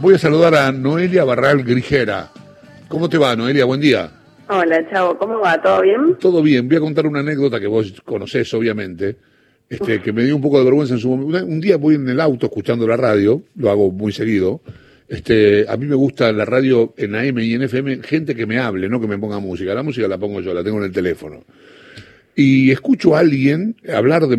voy a saludar a Noelia Barral Grijera. ¿Cómo te va, Noelia? Buen día. Hola, Chavo, ¿cómo va? ¿Todo bien? Todo bien. Voy a contar una anécdota que vos conocés, obviamente, este, que me dio un poco de vergüenza en su momento. Un día voy en el auto escuchando la radio, lo hago muy seguido. Este, a mí me gusta la radio en AM y en FM, gente que me hable, no que me ponga música. La música la pongo yo, la tengo en el teléfono. Y escucho a alguien hablar de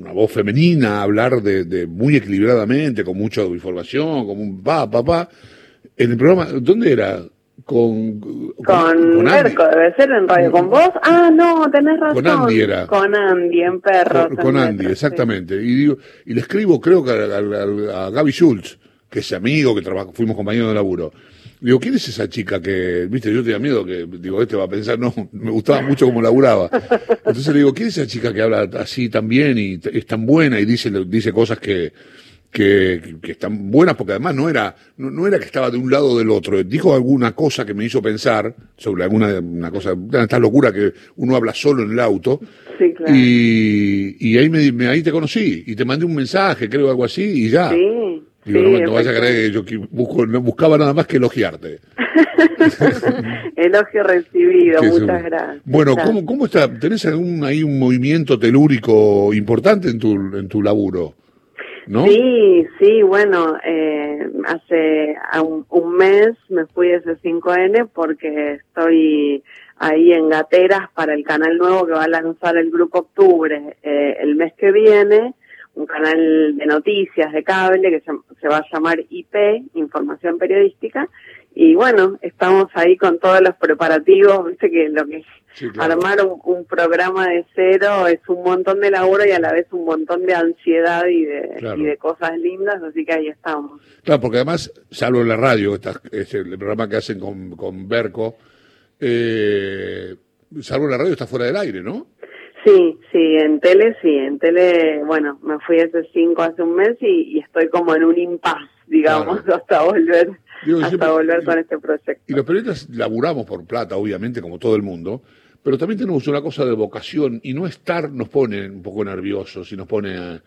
una voz femenina, hablar de, de muy equilibradamente, con mucha información, como un pa, pa, pa. En el programa, ¿dónde era? Con, con, Merco, debe ser en radio. ¿Con vos? Ah, no, tenés razón. Con Andy era. Con Andy, en Perro. Con, Andy, exactamente. Y, digo, y le escribo, creo que a, a, a Gaby Schultz, que es amigo, que trabaja, fuimos compañeros de laburo. Digo, ¿quién es esa chica que, viste, yo tenía miedo que, digo, este va a pensar, no, me gustaba mucho como laburaba. Entonces le digo, ¿quién es esa chica que habla así tan bien y es tan buena y dice, dice cosas que, que, que están buenas porque además no era, no, no, era que estaba de un lado o del otro, dijo alguna cosa que me hizo pensar sobre alguna una cosa, esta locura que uno habla solo en el auto. Sí, claro. Y, y ahí me, ahí te conocí y te mandé un mensaje, creo algo así, y ya. Sí. Digo, no, no vayas a creer que yo busco, no buscaba nada más que elogiarte. Elogio recibido, muchas gracias. Bueno, ¿cómo, ¿cómo está? ¿Tenés algún ahí un movimiento telúrico importante en tu, en tu laburo? ¿No? Sí, sí, bueno, eh, hace un, un, mes me fui de C5N porque estoy ahí en Gateras para el canal nuevo que va a lanzar el Grupo Octubre eh, el mes que viene un canal de noticias de cable que se, se, va a llamar IP, Información Periodística. Y bueno, estamos ahí con todos los preparativos, viste que lo que sí, claro. armar un, un, programa de cero es un montón de laburo y a la vez un montón de ansiedad y de, claro. y de cosas lindas, así que ahí estamos. Claro, porque además, salvo en la radio, esta, es el programa que hacen con, con Berco, eh, salvo en la radio está fuera del aire, ¿no? Sí, sí, en tele sí, en tele, bueno, me fui hace cinco, hace un mes y, y estoy como en un impas, digamos, claro. hasta volver, Digo, hasta siempre, volver con este proyecto. Y los periodistas laburamos por plata, obviamente, como todo el mundo, pero también tenemos una cosa de vocación y no estar nos pone un poco nerviosos y nos pone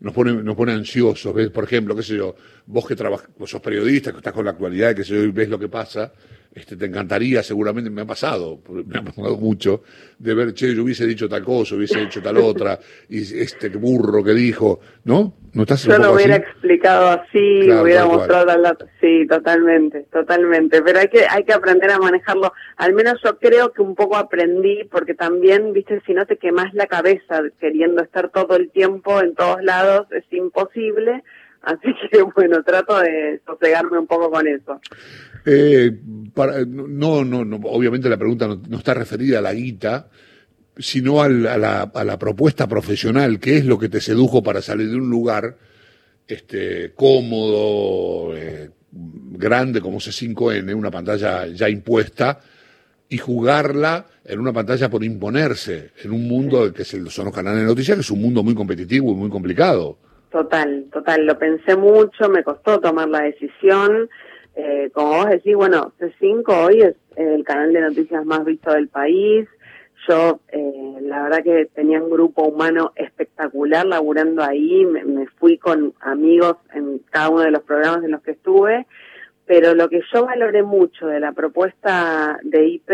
nos pone, nos pone ansiosos, ¿ves? Por ejemplo, qué sé yo, vos que trabajas, vos sos periodista, que estás con la actualidad, que sé yo, y ves lo que pasa, este, te encantaría, seguramente me ha pasado, me ha pasado mucho, de ver, che, yo hubiese dicho tal cosa, hubiese hecho tal otra, y este burro que dijo, ¿no? ¿No estás Yo lo hubiera así? explicado así, claro, hubiera mostrado. Sí, totalmente, totalmente. Pero hay que, hay que aprender a manejarlo. Al menos yo creo que un poco aprendí, porque también, viste, si no te quemas la cabeza queriendo estar todo el tiempo en todos lados, es imposible. Así que bueno, trato de sosegarme un poco con eso. Eh, para, no, no, no, obviamente la pregunta no, no está referida a la guita, sino al, a, la, a, la, propuesta profesional, qué es lo que te sedujo para salir de un lugar este, cómodo, eh, grande como C5N, una pantalla ya impuesta, y jugarla en una pantalla por imponerse, en un mundo que son los canales de noticias, que es un mundo muy competitivo y muy complicado. Total, total, lo pensé mucho, me costó tomar la decisión. Eh, como vos decís, bueno, C5 hoy es el canal de noticias más visto del país. Yo, eh, la verdad que tenía un grupo humano espectacular laburando ahí. Me, me, fui con amigos en cada uno de los programas en los que estuve. Pero lo que yo valoré mucho de la propuesta de IP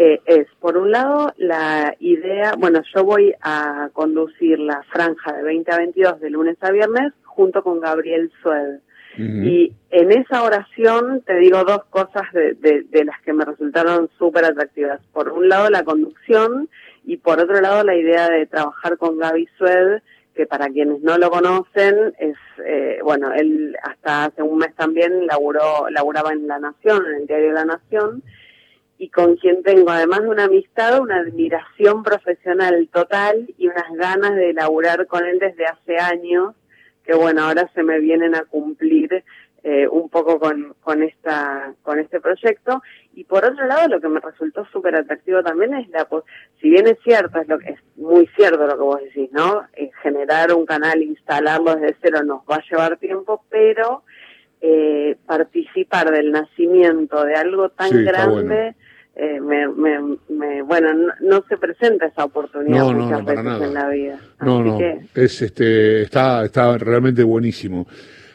eh, es, por un lado, la idea, bueno, yo voy a conducir la franja de 20 a 22 de lunes a viernes junto con Gabriel Sued. Uh -huh. Y en esa oración te digo dos cosas de, de, de las que me resultaron súper atractivas. Por un lado, la conducción y por otro lado, la idea de trabajar con Gaby Sued, que para quienes no lo conocen, es, eh, bueno, él hasta hace un mes también laburó, laburaba en La Nación, en el diario La Nación, y con quien tengo, además de una amistad, una admiración profesional total y unas ganas de laburar con él desde hace años, que bueno, ahora se me vienen a cumplir eh, un poco con, con, esta, con este proyecto. Y por otro lado, lo que me resultó súper atractivo también es la, si bien es cierto, es, lo que, es muy cierto lo que vos decís, ¿no? Eh, generar un canal, instalarlo desde cero nos va a llevar tiempo, pero eh, participar del nacimiento de algo tan sí, grande... Eh, me, me, me, bueno, no, no, se presenta esa oportunidad no, muchas no, veces nada. en la vida. No, Así no, que... es este, está, está realmente buenísimo.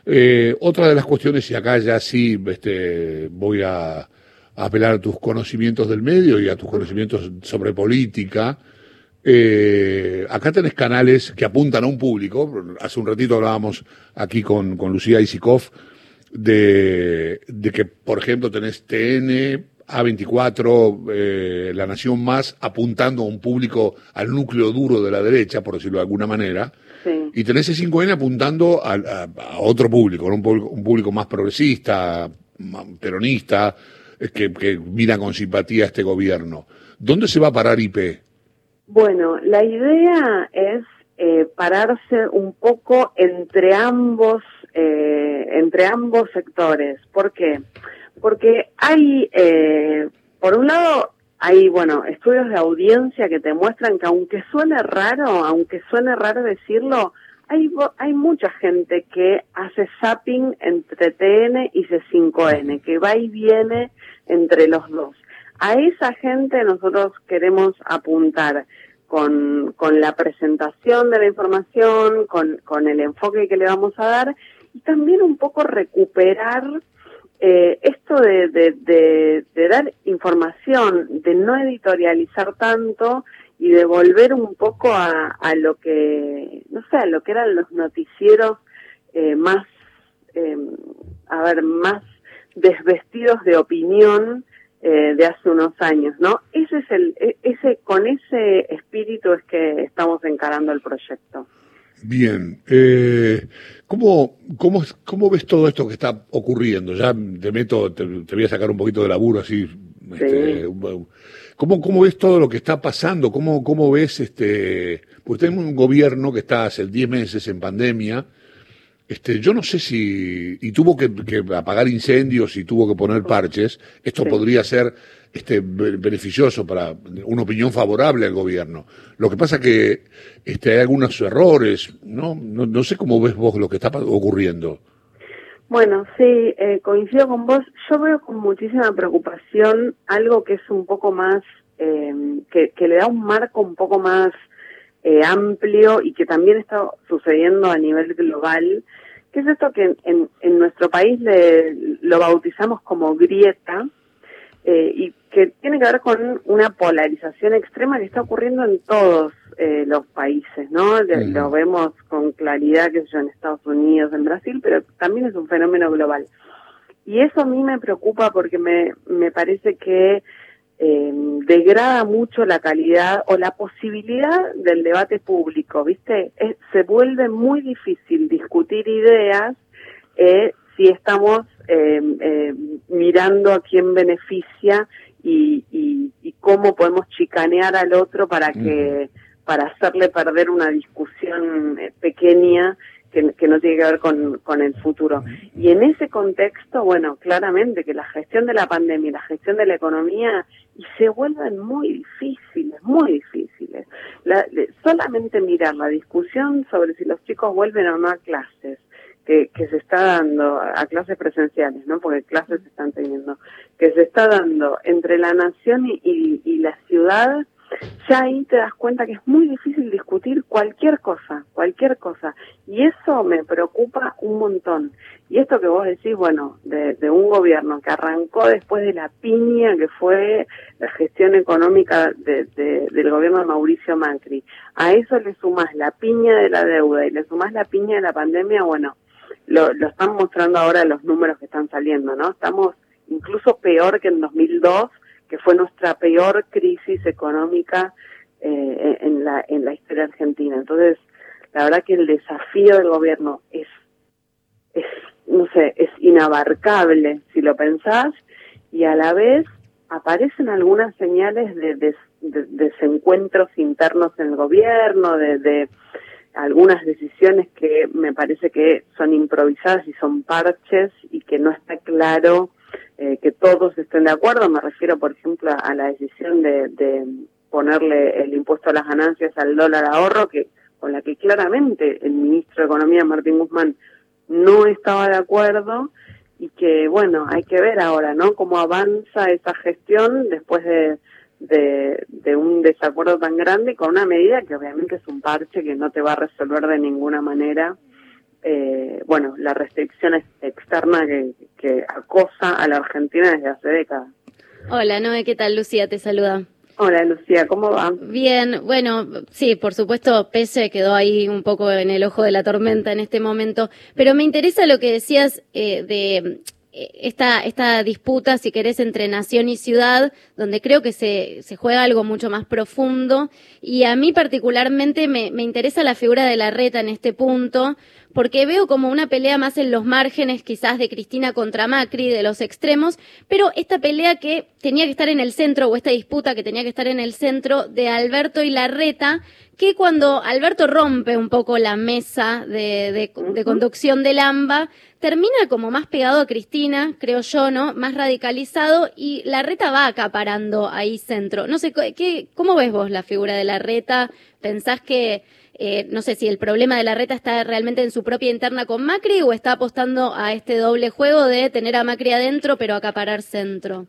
Eh, otra de las cuestiones, y acá ya sí este, voy a, apelar a tus conocimientos del medio y a tus conocimientos sobre política, eh, acá tenés canales que apuntan a un público. Hace un ratito hablábamos aquí con, con Lucía Isikov de, de que, por ejemplo, tenés TN, A24, eh, La Nación Más, apuntando a un público, al núcleo duro de la derecha, por decirlo de alguna manera. Y tenés el 5N apuntando a, a, otro público, un público, un público más progresista, peronista, que, que mira con simpatía a este gobierno. ¿Dónde se va a parar IP? Bueno, la idea es eh, pararse un poco entre ambos eh, entre ambos sectores. ¿Por qué? Porque hay, eh, por un lado, hay, bueno, estudios de audiencia que te muestran que aunque suene raro, aunque suene raro decirlo, hay, hay mucha gente que hace zapping entre TN y C5N, que va y viene entre los dos. A esa gente nosotros queremos apuntar con, con la presentación de la información, con, con el enfoque que le vamos a dar y también un poco recuperar eh, esto de, de, de, dar información, de no editorializar tanto y de volver un poco a, a lo que, no sé, a lo que eran los noticieros eh, más, eh, a ver, más desvestidos de opinión eh, de hace unos años, ¿no? Ese es el, e, ese, con ese espíritu es que estamos encarando el proyecto. Bien, eh, ¿cómo, cómo, ¿cómo ves todo esto que está ocurriendo? Ya te meto, te, voy a sacar un poquito de laburo así. Este, ¿cómo, ¿Cómo ves todo lo que está pasando? ¿Cómo, cómo ves este? Pues tenemos un gobierno que está hace 10 meses en pandemia. Este, yo no sé si, y tuvo que, apagar incendios y tuvo que poner parches. Esto podría ser este, beneficioso para una opinión favorable al gobierno. Lo que pasa que este, hay algunos errores, ¿no? ¿no? No sé cómo ves vos lo que está ocurriendo. Bueno, sí, eh, coincido con vos. Yo veo con muchísima preocupación algo que es un poco más, eh, que, que, le da un marco un poco más eh, amplio y que también está sucediendo a nivel global, que es esto que en, en nuestro país le, lo bautizamos como grieta, eh, y que tiene que ver con una polarización extrema que está ocurriendo en todos eh, los países, ¿no? Lo vemos con claridad, que yo, en Estados Unidos, en Brasil, pero también es un fenómeno global. Y eso a mí me preocupa porque me, me parece que eh, degrada mucho la calidad o la posibilidad del debate público, ¿viste? se vuelve muy difícil discutir ideas eh, si estamos eh, eh, mirando a quién beneficia y, y, y, cómo podemos chicanear al otro para que para hacerle perder una discusión eh, pequeña que, que, no tiene que ver con, con el futuro. Y en ese contexto, bueno, claramente que la gestión de la pandemia y la gestión de la economía y se vuelven muy difíciles, muy difíciles. La, solamente mirar la discusión sobre si los chicos vuelven o no a clases, que, que se está dando a clases presenciales, ¿no? Porque clases se están teniendo, que se está dando entre la nación y, y, y la ciudad, ya ahí te das cuenta que es muy difícil discutir cualquier cosa, cualquier cosa. Y eso me preocupa un montón. Y esto que vos decís, bueno, de, de, un gobierno que arrancó después de la piña que fue la gestión económica de, de, del gobierno de Mauricio Macri, a eso le sumás la piña de la deuda y le sumás la piña de la pandemia, bueno, lo, lo están mostrando ahora los números que están saliendo, ¿no? Estamos incluso peor que en 2002, que fue nuestra peor crisis económica eh, en, la, en la historia argentina. Entonces, la verdad que el desafío del gobierno es, es, no sé, es inabarcable si lo pensás, y a la vez aparecen algunas señales de, de, de desencuentros internos en el gobierno, de algunas decisiones que me parece que son improvisadas y son parches y que no está claro eh, que todos estén de acuerdo. Me refiero, por ejemplo, a la decisión de, de ponerle el impuesto a las ganancias al dólar ahorro, que con la que claramente el ministro de Economía, Martín Guzmán, no estaba de acuerdo y que, bueno, hay que ver ahora, ¿no? Cómo avanza esa gestión después de de, de un desacuerdo tan grande con una medida que obviamente es un parche que no te va a resolver de ninguna manera eh, bueno, la restricción externa que, que acosa a la Argentina desde hace décadas. Hola, Noé, ¿qué tal? Lucía te saluda. Hola Lucía, ¿cómo va? Bien, bueno, sí, por supuesto, Pese quedó ahí un poco en el ojo de la tormenta en este momento, pero me interesa lo que decías eh, de esta, esta disputa, si querés, entre nación y ciudad, donde creo que se, se juega algo mucho más profundo. Y a mí particularmente me, me interesa la figura de la reta en este punto, porque veo como una pelea más en los márgenes quizás de Cristina contra Macri, de los extremos, pero esta pelea que tenía que estar en el centro, o esta disputa que tenía que estar en el centro de Alberto y Larreta, que cuando Alberto rompe un poco la mesa de, de, conducción del AMBA, termina como más pegado a Cristina, creo yo, ¿no? Más radicalizado y Larreta va acaparando ahí centro. No sé, ¿qué, ¿cómo ves vos la figura de Larreta? ¿Pensás que eh, no sé si el problema de la reta está realmente en su propia interna con Macri o está apostando a este doble juego de tener a Macri adentro pero acaparar centro.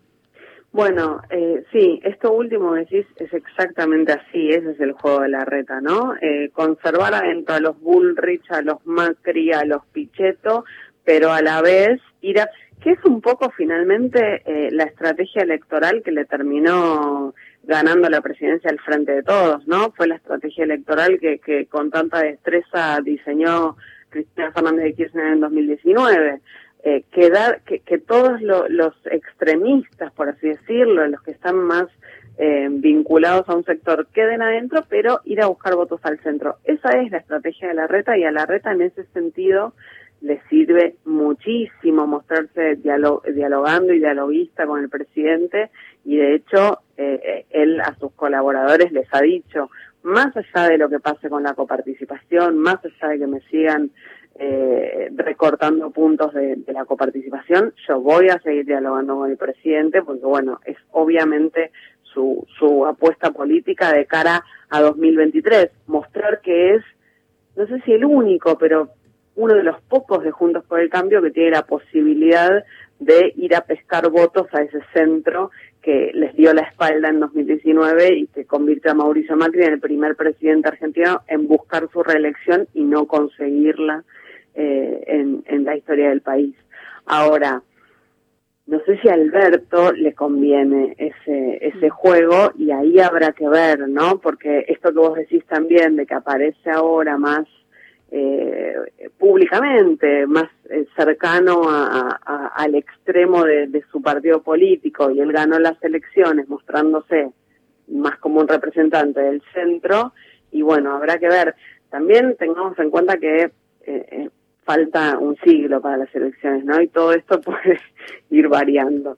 Bueno, eh, sí, esto último decís es exactamente así, ese es el juego de la reta, ¿no? Eh, conservar adentro a los Bullrich, a los Macri, a los Pichetto, pero a la vez ir a... que es un poco finalmente eh, la estrategia electoral que le terminó ganando la presidencia al frente de todos, ¿no? Fue la estrategia electoral que, que con tanta destreza diseñó Cristina Fernández de Kirchner en 2019. Eh, que, que, que, todos los extremistas, por así decirlo, los que están más eh, vinculados a un sector, queden adentro, pero ir a buscar votos al centro. Esa es la estrategia de la reta y a la reta en ese sentido le sirve muchísimo mostrarse dialogando y dialoguista con el presidente y de hecho eh, él a sus colaboradores les ha dicho, más allá de lo que pase con la coparticipación, más allá de que me sigan eh, recortando puntos de, de, la coparticipación, yo voy a seguir dialogando con el presidente porque bueno, es obviamente su, su apuesta política de cara a 2023, mostrar que es, no sé si el único, pero uno de los pocos de Juntos por el Cambio que tiene la posibilidad de ir a pescar votos a ese centro que les dio la espalda en 2019 y que convirtió a Mauricio Macri en el primer presidente argentino en buscar su reelección y no conseguirla eh, en, la historia del país. Ahora, no sé si a Alberto le conviene ese, ese juego y ahí habrá que ver, ¿no? Porque esto que vos decís también de que aparece ahora más eh, públicamente, más eh, cercano a, al extremo de, de, su partido político y él ganó las elecciones mostrándose más como un representante del centro y bueno, habrá que ver. También tengamos en cuenta que eh, eh falta un siglo para las elecciones, ¿no? Y todo esto puede ir variando.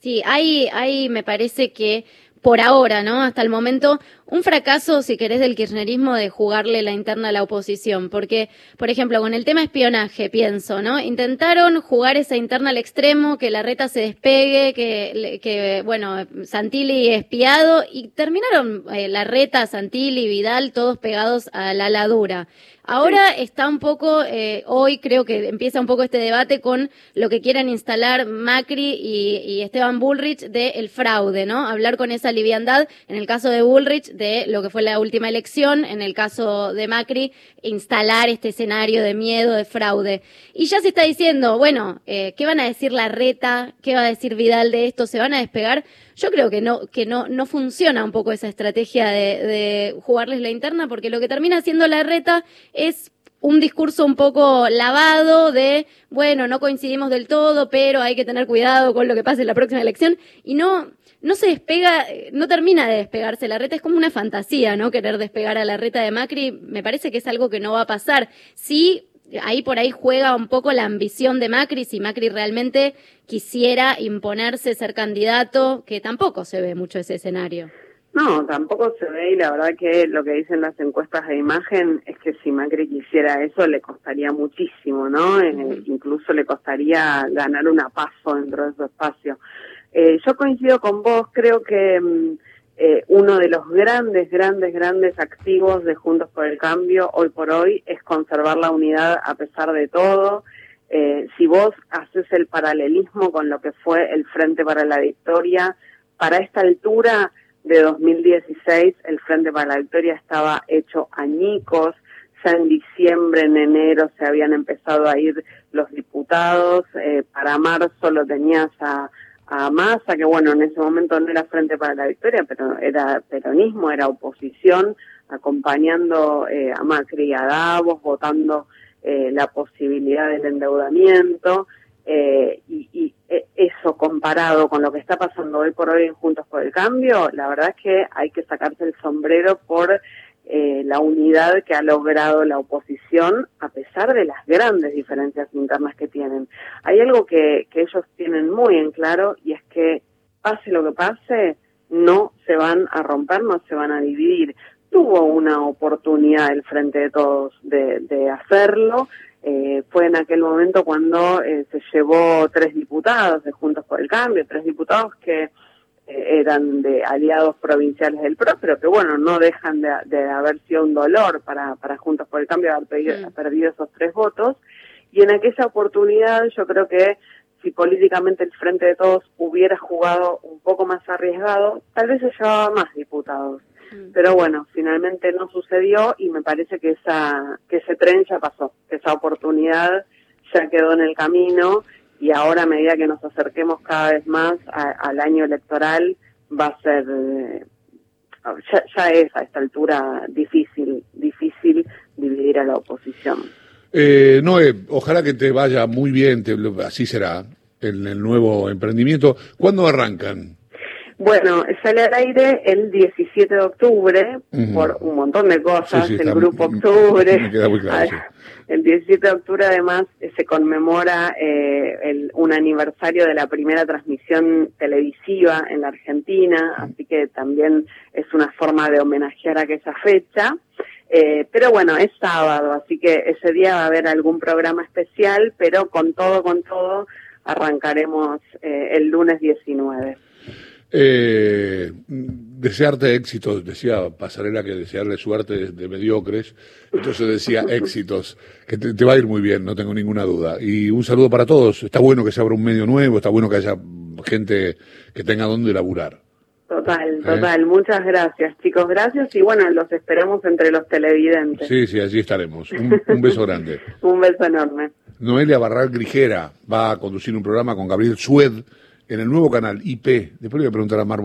Sí, hay, hay, me parece que por ahora, ¿no? Hasta el momento, un fracaso, si querés, del kirchnerismo de jugarle la interna a la oposición. Porque, por ejemplo, con el tema espionaje, pienso, ¿no? Intentaron jugar esa interna al extremo, que la reta se despegue, que, que bueno, Santilli espiado, y terminaron eh, la reta, Santilli, Vidal, todos pegados a la ladura. Ahora está un poco, eh, hoy creo que empieza un poco este debate con lo que quieran instalar Macri y, y Esteban Bullrich de el fraude, ¿no? Hablar con esa liviandad, en el caso de Bullrich, de lo que fue la última elección, en el caso de Macri, instalar este escenario de miedo, de fraude. Y ya se está diciendo, bueno, eh, ¿qué van a decir la reta? ¿Qué va a decir Vidal de esto? ¿Se van a despegar? Yo creo que no, que no, no funciona un poco esa estrategia de, de jugarles la interna, porque lo que termina haciendo la reta es un discurso un poco lavado de, bueno, no coincidimos del todo, pero hay que tener cuidado con lo que pase en la próxima elección. Y no, no se despega, no termina de despegarse la reta, es como una fantasía, ¿no? Querer despegar a la reta de Macri, me parece que es algo que no va a pasar. Sí, ahí por ahí juega un poco la ambición de Macri, si Macri realmente quisiera imponerse ser candidato, que tampoco se ve mucho ese escenario. No, tampoco se ve y la verdad que lo que dicen las encuestas de imagen es que si Macri quisiera eso le costaría muchísimo, ¿no? Eh, incluso le costaría ganar una paso dentro de su espacio. Eh, yo coincido con vos, creo que mm, eh, uno de los grandes, grandes, grandes activos de Juntos por el Cambio hoy por hoy es conservar la unidad a pesar de todo. Eh, si vos haces el paralelismo con lo que fue el Frente para la Victoria, para esta altura de 2016 el Frente para la Victoria estaba hecho añicos, ya en diciembre, en enero se habían empezado a ir los diputados, eh, para marzo lo tenías a, a Massa, que bueno, en ese momento no era Frente para la Victoria, pero era peronismo, era oposición, acompañando eh, a Macri y a Davos, votando eh, la posibilidad del endeudamiento, eh, y, y, eso comparado con lo que está pasando hoy por hoy en Juntos por el Cambio, la verdad es que hay que sacarse el sombrero por eh, la unidad que ha logrado la oposición a pesar de las grandes diferencias internas que tienen. Hay algo que, que ellos tienen muy en claro y es que pase lo que pase, no se van a romper, no se van a dividir. Tuvo una oportunidad el Frente de Todos de, de hacerlo, eh, fue en aquel momento cuando eh, se llevó tres diputados de Juntos por el Cambio, tres diputados que eran de aliados provinciales del PRO, pero que bueno, no dejan de, de haber sido un dolor para, para Juntos por el Cambio haber perdido, perdido esos tres votos. Y en aquella oportunidad yo creo que si políticamente el Frente de Todos hubiera jugado un poco más arriesgado, tal vez se llevaba más diputados. Pero bueno, finalmente no sucedió y me parece que esa que ese tren ya pasó, que esa oportunidad ya quedó en el camino y ahora a medida que nos acerquemos cada vez más al año electoral va a ser eh, ya, ya, es a esta altura difícil difícil dividir a la oposición eh, Noé ojalá que te vaya muy bien te, así será en el nuevo emprendimiento ¿cuándo arrancan? Bueno, sale al aire el 17 de octubre uh -huh. por un montón de cosas, sí, sí, el está, Grupo Octubre. Me queda muy claro, sí. El 17 de octubre además se conmemora eh, el, un aniversario de la primera transmisión televisiva en la Argentina, así que también es una forma de homenajear aquella fecha. Eh, pero bueno, es sábado, así que ese día va a haber algún programa especial, pero con todo, con todo, arrancaremos eh, el lunes 19. Eh, desearte éxitos, decía Pasarela que desearle suerte de, de mediocres, entonces decía éxitos, que te, te, va a ir muy bien, no tengo ninguna duda. Y un saludo para todos, está bueno que se abra un medio nuevo, está bueno que haya gente que tenga donde laburar. Total, total, ¿Eh? muchas gracias chicos, gracias y bueno, los esperamos entre los televidentes. Sí, sí, allí estaremos. Un, un beso grande. un beso enorme. Noelia Barral Grijera va a conducir un programa con Gabriel Sued en el nuevo canal IP. Después le voy a preguntar a Mar